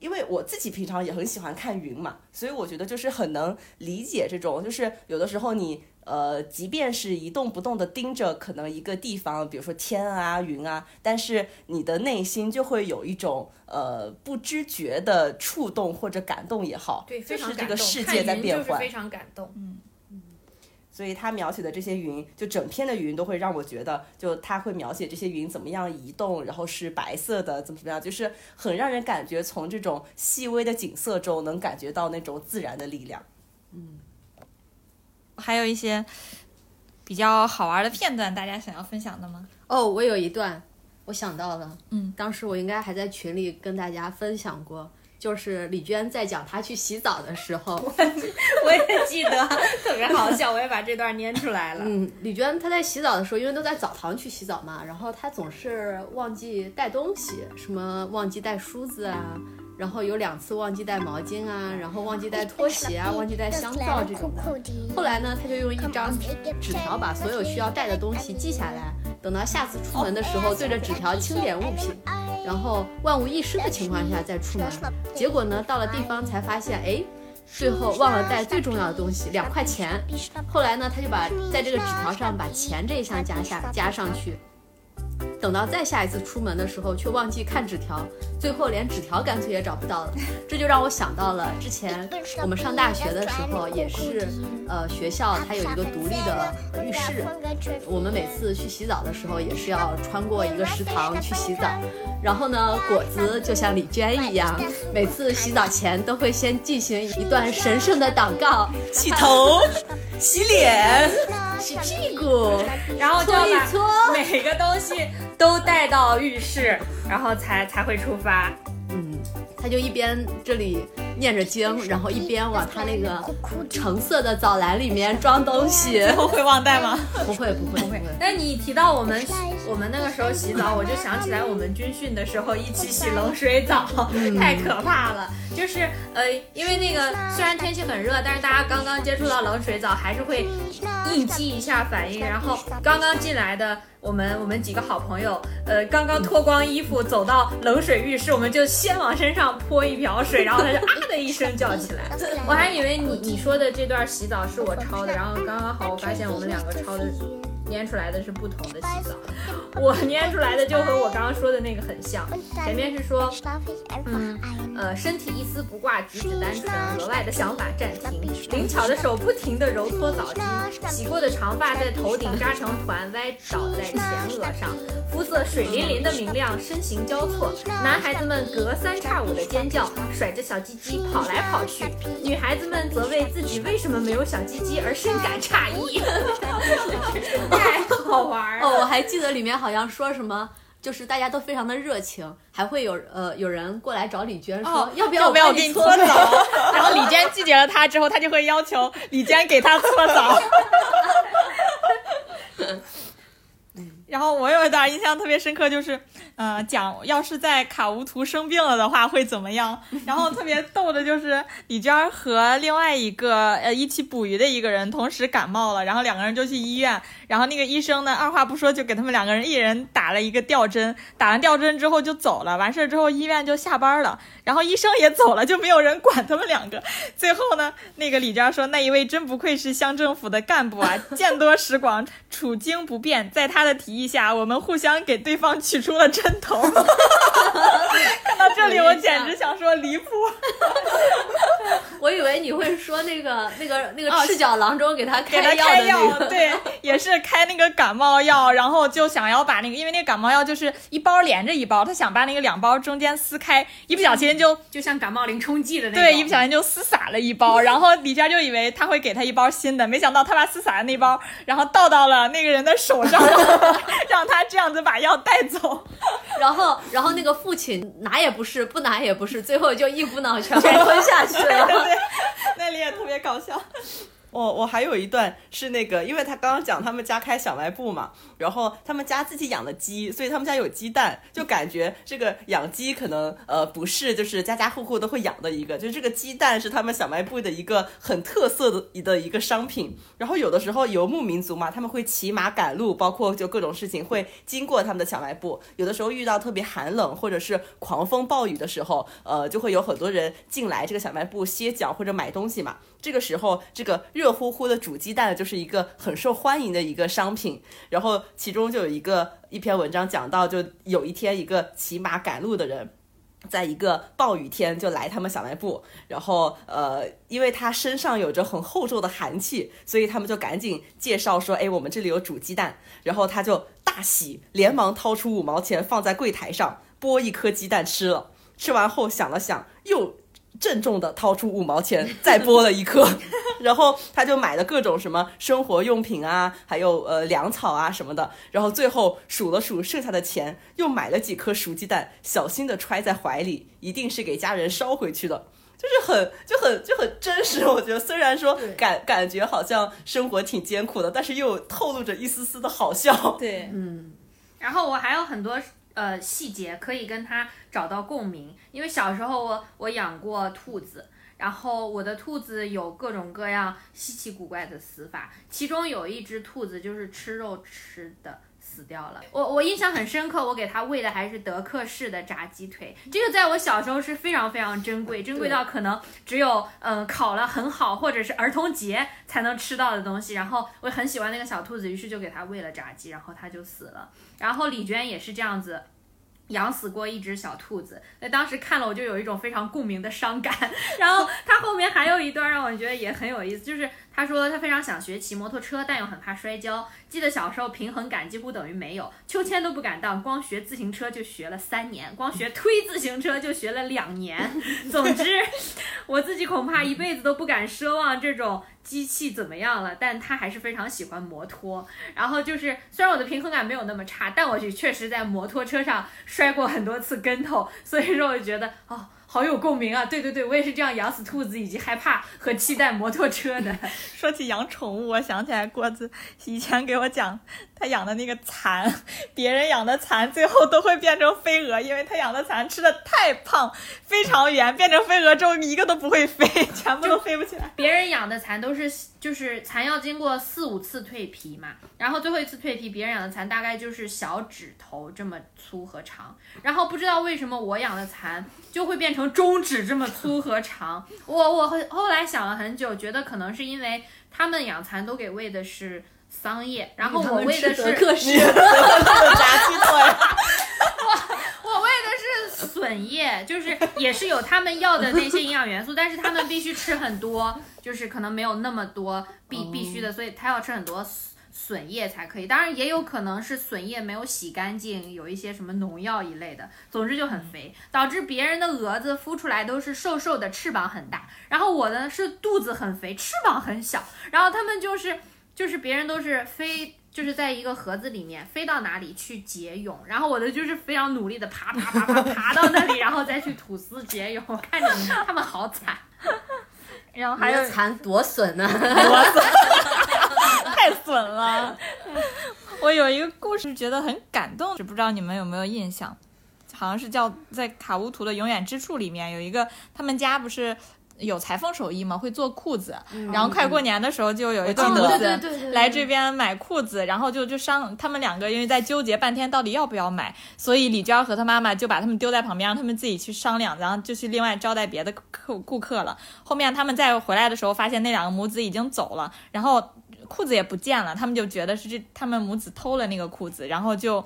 Speaker 3: 因为我自己平常也很喜欢看云嘛，所以我觉得就是很能理解这种，就是有的时候你。呃，即便是一动不动的盯着可能一个地方，比如说天啊、云啊，但是你的内心就会有一种呃不知觉的触动或者感动也好，
Speaker 1: 对，非
Speaker 3: 就是这
Speaker 1: 常感动。
Speaker 3: 个世界在变换，
Speaker 1: 非常感动。嗯
Speaker 2: 嗯，
Speaker 3: 所以他描写的这些云，就整篇的云都会让我觉得，就他会描写这些云怎么样移动，然后是白色的，怎么怎么样，就是很让人感觉从这种细微的景色中能感觉到那种自然的力量。
Speaker 4: 嗯。
Speaker 2: 还有一些比较好玩的片段，大家想要分享的吗？
Speaker 4: 哦，我有一段，我想到了，
Speaker 2: 嗯，
Speaker 4: 当时我应该还在群里跟大家分享过，就是李娟在讲她去洗澡的时候，
Speaker 1: 我也记得，特别好笑，我也把这段念出来了。
Speaker 4: 嗯，李娟她在洗澡的时候，因为都在澡堂去洗澡嘛，然后她总是忘记带东西，什么忘记带梳子啊。然后有两次忘记带毛巾啊，然后忘记带拖鞋啊，忘记带香皂这种的。后来呢，他就用一张纸条把所有需要带的东西记下来，等到下次出门的时候，对着纸条清点物品。然后万无一失的情况下再出门。结果呢，到了地方才发现，哎，最后忘了带最重要的东西，两块钱。后来呢，他就把在这个纸条上把钱这一项加下加上去。等到再下一次出门的时候，却忘记看纸条，最后连纸条干脆也找不到了。这就让我想到了之前我们上大学的时候，也是，呃，学校它有一个独立的浴室，我们每次去洗澡的时候，也是要穿过一个食堂去洗澡。然后呢，果子就像李娟一样，每次洗澡前都会先进行一段神圣的祷告，
Speaker 3: 洗头、洗脸、
Speaker 4: 洗屁股，
Speaker 1: 然后就
Speaker 4: 搓一
Speaker 1: 把
Speaker 4: 搓。
Speaker 1: 每个东西都带到浴室，然后才才会出发。
Speaker 4: 嗯，他就一边这里念着经，然后一边往他那个橙色的澡篮里面装东西。
Speaker 2: 后会忘带吗？
Speaker 4: 不会不会不会，
Speaker 1: 但你提到我们我们那个时候洗澡，我就想起来我们军训的时候一起洗冷水澡，太可怕了。就是呃，因为那个虽然天气很热，但是大家刚刚接触到冷水澡，还是会应激一下反应。然后刚刚进来的我们我们几个好朋友，呃，刚刚脱光衣服走到冷水浴室，我们就先往身上泼一瓢水，然后他就啊的一声叫起来。我还以为你你说的这段洗澡是我抄的，然后刚刚好我发现我们两个抄的。捏出来的是不同的洗澡，我捏出来的就和我刚刚说的那个很像。前面是说，嗯，呃，身体一丝不挂，举止单纯，额外的想法暂停，灵巧的手不停地揉搓澡巾，洗过的长发在头顶扎成团，歪倒在前额上，肤色水灵灵的明亮，身形交错，男孩子们隔三差五的尖叫，甩着小鸡鸡跑来跑去，女孩子们则为自己为什么没有小鸡鸡而深感诧异。太 好玩了！
Speaker 4: 哦，我还记得里面好像说什么。就是大家都非常的热情，还会有呃有人过来找李娟说、
Speaker 2: 哦
Speaker 4: 要不
Speaker 2: 要不要
Speaker 4: 我
Speaker 2: 给你搓
Speaker 4: 澡？
Speaker 2: 澡？然后李娟拒绝了他之后，他就会要求李娟给他搓澡。然后我有一段印象特别深刻，就是，呃，讲要是在卡乌图生病了的话会怎么样？然后特别逗的就是李娟和另外一个呃一起捕鱼的一个人同时感冒了，然后两个人就去医院，然后那个医生呢二话不说就给他们两个人一人打了一个吊针，打完吊针之后就走了，完事儿之后医院就下班了，然后医生也走了，就没有人管他们两个。最后呢，那个李娟说那一位真不愧是乡政府的干部啊，见多识广，处经不变，在他的提议下，我们互相给对方取出了针头。看到这里，我简直想说离谱。
Speaker 4: 我以为你会说那个那个那个
Speaker 2: 哦
Speaker 4: 赤脚郎中给他开药的那
Speaker 2: 开药，
Speaker 4: 个，
Speaker 2: 对，也是开那个感冒药，然后就想要把那个，因为那个感冒药就是一包连着一包，他想把那个两包中间撕开，一不小心就
Speaker 1: 就像感冒灵冲剂的那种。
Speaker 2: 对，一不小心就撕撒了一包，然后李娟就以为他会给他一包新的，没想到他把撕撒的那包，然后倒到了那个人的手上，让他这样子把药带走。
Speaker 4: 然后然后那个父亲拿也不是，不拿也不是，最后就一股脑全部吞下去了。
Speaker 2: 对对，那里也特别搞笑。
Speaker 3: 我我还有一段是那个，因为他刚刚讲他们家开小卖部嘛，然后他们家自己养的鸡，所以他们家有鸡蛋，就感觉这个养鸡可能呃不是就是家家户户都会养的一个，就是这个鸡蛋是他们小卖部的一个很特色的的一个商品。然后有的时候游牧民族嘛，他们会骑马赶路，包括就各种事情会经过他们的小卖部。有的时候遇到特别寒冷或者是狂风暴雨的时候，呃，就会有很多人进来这个小卖部歇脚或者买东西嘛。这个时候，这个热乎乎的煮鸡蛋就是一个很受欢迎的一个商品。然后其中就有一个一篇文章讲到，就有一天一个骑马赶路的人。在一个暴雨天就来他们小卖部，然后呃，因为他身上有着很厚重的寒气，所以他们就赶紧介绍说，哎，我们这里有煮鸡蛋。然后他就大喜，连忙掏出五毛钱放在柜台上，剥一颗鸡蛋吃了。吃完后想了想，又郑重的掏出五毛钱，再剥了一颗。然后他就买了各种什么生活用品啊，还有呃粮草啊什么的。然后最后数了数剩下的钱，又买了几颗熟鸡蛋，小心的揣在怀里，一定是给家人捎回去的。就是很就很就很真实，我觉得虽然说感感觉好像生活挺艰苦的，但是又透露着一丝丝的好笑。
Speaker 2: 对，
Speaker 4: 嗯，
Speaker 1: 然后我还有很多呃细节可以跟他找到共鸣，因为小时候我我养过兔子，然后我的兔子有各种各样稀奇古怪的死法，其中有一只兔子就是吃肉吃的死掉了。我我印象很深刻，我给它喂的还是德克士的炸鸡腿，这个在我小时候是非常非常珍贵，珍贵到可能只有嗯烤了很好或者是儿童节才能吃到的东西。然后我很喜欢那个小兔子，于是就给它喂了炸鸡，然后它就死了。然后李娟也是这样子。养死过一只小兔子，那当时看了我就有一种非常共鸣的伤感。然后他后面还有一段让我觉得也很有意思，就是他说他非常想学骑摩托车，但又很怕摔跤。记得小时候平衡感几乎等于没有，秋千都不敢荡，光学自行车就学了三年，光学推自行车就学了两年。总之，我自己恐怕一辈子都不敢奢望这种。机器怎么样了？但他还是非常喜欢摩托。然后就是，虽然我的平衡感没有那么差，但我就确实在摩托车上摔过很多次跟头。所以说，我就觉得哦。好有共鸣啊！对对对，我也是这样养死兔子以及害怕和期待摩托车的。
Speaker 2: 说起养宠物，我想起来郭子以前给我讲，他养的那个蚕，别人养的蚕最后都会变成飞蛾，因为他养的蚕吃的太胖，非常圆，变成飞蛾之后一个都不会飞，全部都飞不起来。
Speaker 1: 别人养的蚕都是就是蚕要经过四五次蜕皮嘛，然后最后一次蜕皮，别人养的蚕大概就是小指头这么粗和长，然后不知道为什么我养的蚕就会变成。中指这么粗和长，我我后后来想了很久，觉得可能是因为他们养蚕都给喂的是桑叶，然后我喂的是
Speaker 3: 克士炸鸡腿，
Speaker 1: 我我喂的是笋叶，就是 也是有他们要的那些营养元素，但是他们必须吃很多，就是可能没有那么多必必须的，所以他要吃很多。笋叶才可以，当然也有可能是笋叶没有洗干净，有一些什么农药一类的。总之就很肥，导致别人的蛾子孵出来都是瘦瘦的，翅膀很大，然后我的是肚子很肥，翅膀很小。然后他们就是就是别人都是飞，就是在一个盒子里面飞到哪里去结蛹，然后我的就是非常努力的爬爬爬爬爬到那里，然后再去吐丝结蛹。我看着他们好惨，
Speaker 2: 然后还有
Speaker 4: 蚕多损呢。
Speaker 2: 多 损太损了！我有一个故事觉得很感动，不知道你们有没有印象？好像是叫在卡乌图的永远之处里面有一个，他们家不是。有裁缝手艺嘛，会做裤子，然后快过年的时候就有一对母子来这边买裤子，然后就就商他们两个因为在纠结半天到底要不要买，所以李娟和她妈妈就把他们丢在旁边，让他们自己去商量，然后就去另外招待别的客顾客了。后面他们再回来的时候，发现那两个母子已经走了，然后裤子也不见了，他们就觉得是这他们母子偷了那个裤子，然后就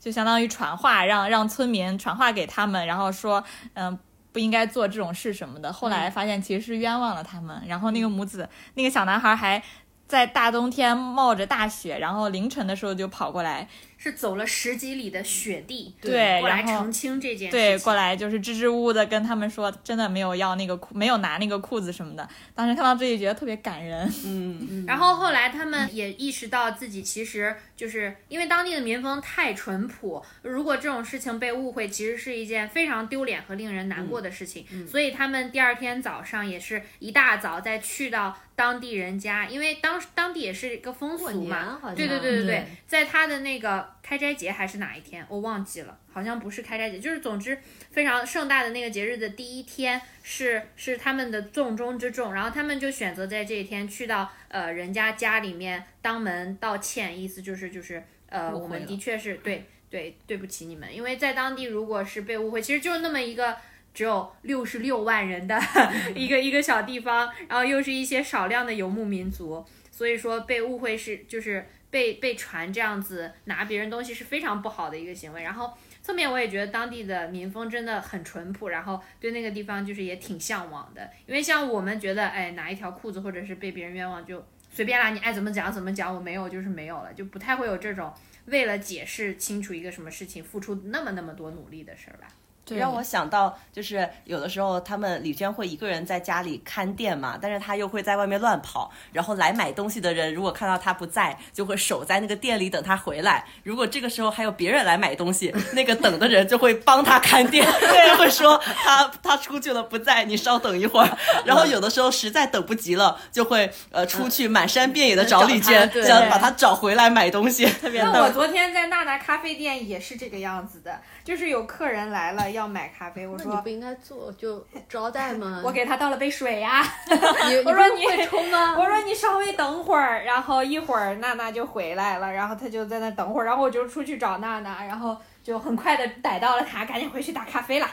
Speaker 2: 就相当于传话，让让村民传话给他们，然后说嗯。不应该做这种事什么的，后来发现其实是冤枉了他们。然后那个母子，那个小男孩还在大冬天冒着大雪，然后凌晨的时候就跑过来。
Speaker 1: 是走了十几里的雪地，
Speaker 2: 对，
Speaker 1: 过来澄清这件事。
Speaker 2: 对，过来就是支支吾吾的跟他们说，真的没有要那个裤，没有拿那个裤子什么的。当时看到这里觉得特别感人。
Speaker 3: 嗯，
Speaker 1: 然后后来他们也意识到自己其实就是因为当地的民风太淳朴，如果这种事情被误会，其实是一件非常丢脸和令人难过的事情。所以他们第二天早上也是一大早再去到当地人家，因为当当地也是一个风俗嘛。对对对对对，在他的那个。开斋节还是哪一天？我忘记了，好像不是开斋节，就是总之非常盛大的那个节日的第一天是是他们的重中之重，然后他们就选择在这一天去到呃人家家里面当门道歉，意思就是就是呃我们的确是对对对不起你们，因为在当地如果是被误会，其实就是那么一个只有六十六万人的一个一个小地方，然后又是一些少量的游牧民族，所以说被误会是就是。被被传这样子拿别人东西是非常不好的一个行为，然后侧面我也觉得当地的民风真的很淳朴，然后对那个地方就是也挺向往的，因为像我们觉得，哎，拿一条裤子或者是被别人冤枉就随便啦，你爱怎么讲怎么讲，我没有就是没有了，就不太会有这种为了解释清楚一个什么事情付出那么那么多努力的事儿吧。
Speaker 3: 让我想到，就是有的时候他们李娟会一个人在家里看店嘛，但是她又会在外面乱跑。然后来买东西的人如果看到她不在，就会守在那个店里等她回来。如果这个时候还有别人来买东西，那个等的人就会帮她看店，就会说她她出去了不在，你稍等一会儿。然后有的时候实在等不及了，就会呃出去满山遍野的找李娟，想把她找回来买东西。
Speaker 2: 特别
Speaker 1: 那我昨天在娜娜咖啡店也是这个样子的。就是有客人来了要买咖啡，我说
Speaker 4: 那你不应该做就招待吗？
Speaker 1: 我给他倒了杯水呀、
Speaker 4: 你
Speaker 1: 我说你
Speaker 4: 会冲吗？
Speaker 1: 我说你稍微等会儿，然后一会儿娜娜就回来了，然后他就在那等会儿，然后我就出去找娜娜，然后就很快的逮到了他，赶紧回去打咖啡了。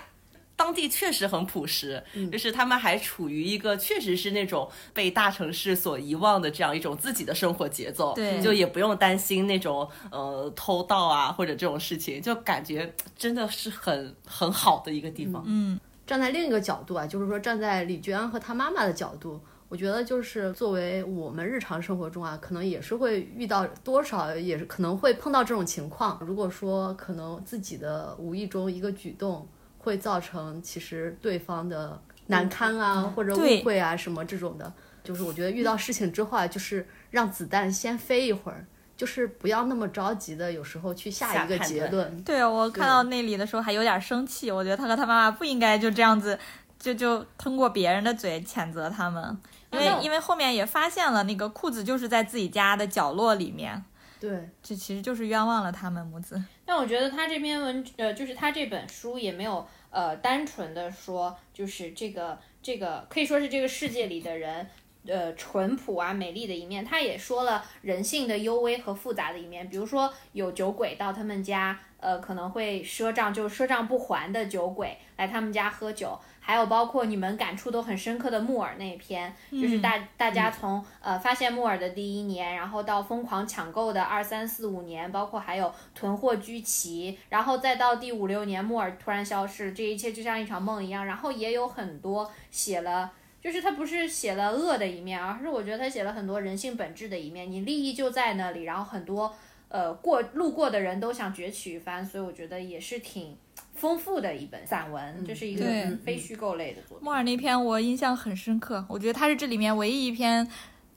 Speaker 3: 当地确实很朴实，就是他们还处于一个确实是那种被大城市所遗忘的这样一种自己的生活节奏，
Speaker 2: 对
Speaker 3: 就也不用担心那种呃偷盗啊或者这种事情，就感觉真的是很很好的一个地方。
Speaker 2: 嗯，
Speaker 4: 站在另一个角度啊，就是说站在李娟和她妈妈的角度，我觉得就是作为我们日常生活中啊，可能也是会遇到多少，也是可能会碰到这种情况。如果说可能自己的无意中一个举动会造成其实对方的难堪啊，或者误会啊什么这种的，就是我觉得遇到事情之后啊，就是让子弹先飞一会儿。就是不要那么着急的，有时候去下一个结论。
Speaker 2: 对我看到那里的时候还有点生气，我觉得他和他妈妈不应该就这样子，就就通过别人的嘴谴责他们，因为因为后面也发现了那个裤子就是在自己家的角落里面，
Speaker 4: 对，
Speaker 2: 这其实就是冤枉了他们母子。
Speaker 1: 但我觉得他这篇文，呃，就是他这本书也没有呃单纯的说，就是这个这个可以说是这个世界里的人。呃，淳朴啊，美丽的一面，他也说了人性的幽微和复杂的一面。比如说，有酒鬼到他们家，呃，可能会赊账，就赊账不还的酒鬼来他们家喝酒。还有包括你们感触都很深刻的木耳那一篇，就是大大家从呃发现木耳的第一年，然后到疯狂抢购的二三四五年，包括还有囤货居奇，然后再到第五六年木耳突然消失，这一切就像一场梦一样。然后也有很多写了。就是他不是写了恶的一面，而是我觉得他写了很多人性本质的一面。你利益就在那里，然后很多呃过路过的人都想攫取一番，所以我觉得也是挺丰富的一本散文，这是一个非虚构类的作品。
Speaker 2: 莫尔那篇我印象很深刻，我觉得它是这里面唯一一篇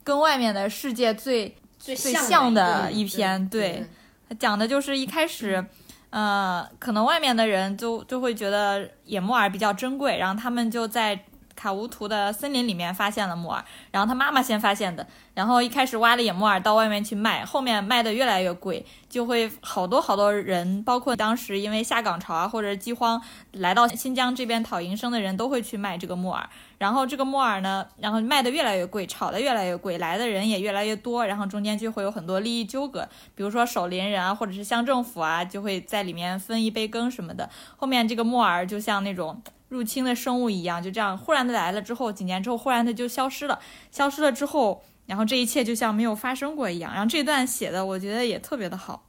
Speaker 2: 跟外面的世界最
Speaker 1: 最
Speaker 2: 最
Speaker 1: 像
Speaker 2: 像的
Speaker 1: 的
Speaker 2: 一篇，
Speaker 4: 对
Speaker 2: 它讲的就是一开始，呃，可能外面的人就就会觉得野木耳比较珍贵，然后他们就在卡乌图的森林里面发现了木耳，然后他妈妈先发现的，然后一开始挖了野木耳到外面去卖，后面卖的越来越贵，就会好多好多人，包括当时因为下岗潮啊或者饥荒来到新疆这边讨营生的人都会去卖这个木耳，然后这个木耳呢，然后卖的越来越贵，炒的越来越贵，来的人也越来越多，然后中间就会有很多利益纠葛，比如说守林人啊，或者是乡政府啊，就会在里面分一杯羹什么的。后面这个木耳就像那种入侵的生物一样，就这样忽然的来了之后，几年之后忽然的就消失了，消失了之后，然后这一切就像没有发生过一样。然后这段写的我觉得也特别的好，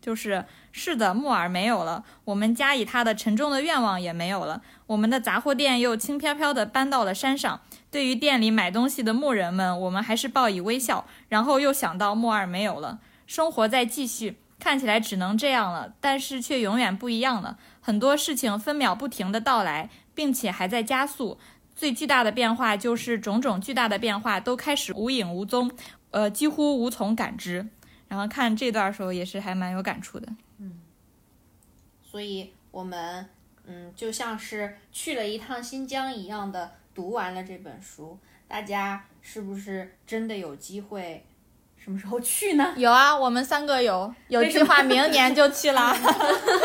Speaker 2: 就是是的，木耳没有了，我们家以他的沉重的愿望也没有了，我们的杂货店又轻飘飘地搬到了山上。对于店里买东西的牧人们，我们还是报以微笑。然后又想到木耳没有了，生活在继续，看起来只能这样了，但是却永远不一样了。很多事情分秒不停的到来，并且还在加速。最巨大的变化就是种种巨大的变化都开始无影无踪，呃，几乎无从感知。然后看这段的时候也是还蛮有感触的。
Speaker 1: 嗯所以我们嗯，就像是去了一趟新疆一样的读完了这本书，大家是不是真的有机会？什么时候去呢？
Speaker 2: 有啊，我们三个有有计划，明年就去了。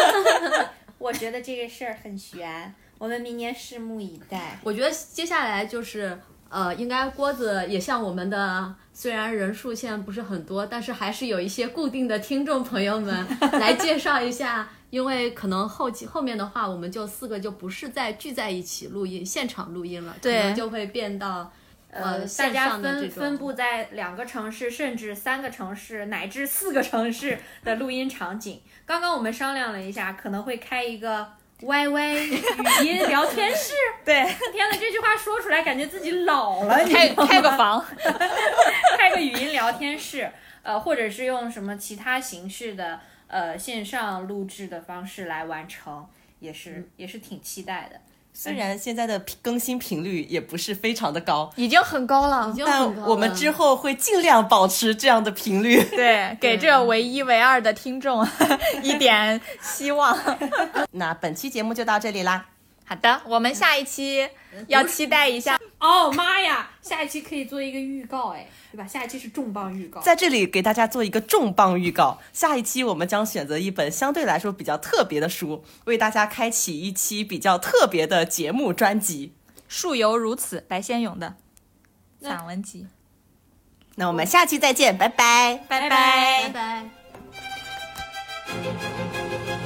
Speaker 1: 我觉得这个事儿很悬，我们明年拭目以待。
Speaker 4: 我觉得接下来就是呃，应该郭子也像我们的，虽然人数现在不是很多，但是还是有一些固定的听众朋友们 来介绍一下。因为可能后期后面的话，我们就四个就不是再聚在一起录音，现场录音了，可
Speaker 2: 对
Speaker 4: 能就会变到
Speaker 1: 呃，大家分分布在两个城市，甚至三个城市，乃至四个城市的录音场景。刚刚我们商量了一下，可能会开一个 YY 语音聊天室。
Speaker 2: 对，
Speaker 1: 天哪，这句话说出来，感觉自己老了。你
Speaker 2: 开开个房，
Speaker 1: 开个语音聊天室，呃，或者是用什么其他形式的呃线上录制的方式来完成，也是、也是挺期待的。
Speaker 3: 虽然现在的更新频率也不是非常的高，
Speaker 2: 已经很高了
Speaker 4: 已。经
Speaker 3: 但
Speaker 4: 很高了
Speaker 3: 我们之后会尽量保持这样的频率。
Speaker 2: 对，给这唯一唯二的听众 一点希望。
Speaker 3: 那本期节目就到这里啦。
Speaker 2: 好的，我们下一期要期待一下
Speaker 1: 哦妈呀，下一期可以做一个预告哎，对吧？下一期是重磅预告。
Speaker 3: 在这里给大家做一个重磅预告，下一期我们将选择一本相对来说比较特别的书，为大家开启一期比较特别的节目专辑。
Speaker 2: 树犹如此，白先勇的散文集。
Speaker 3: 那我们下期再见，拜拜。
Speaker 2: 拜
Speaker 1: 拜拜
Speaker 4: 拜拜。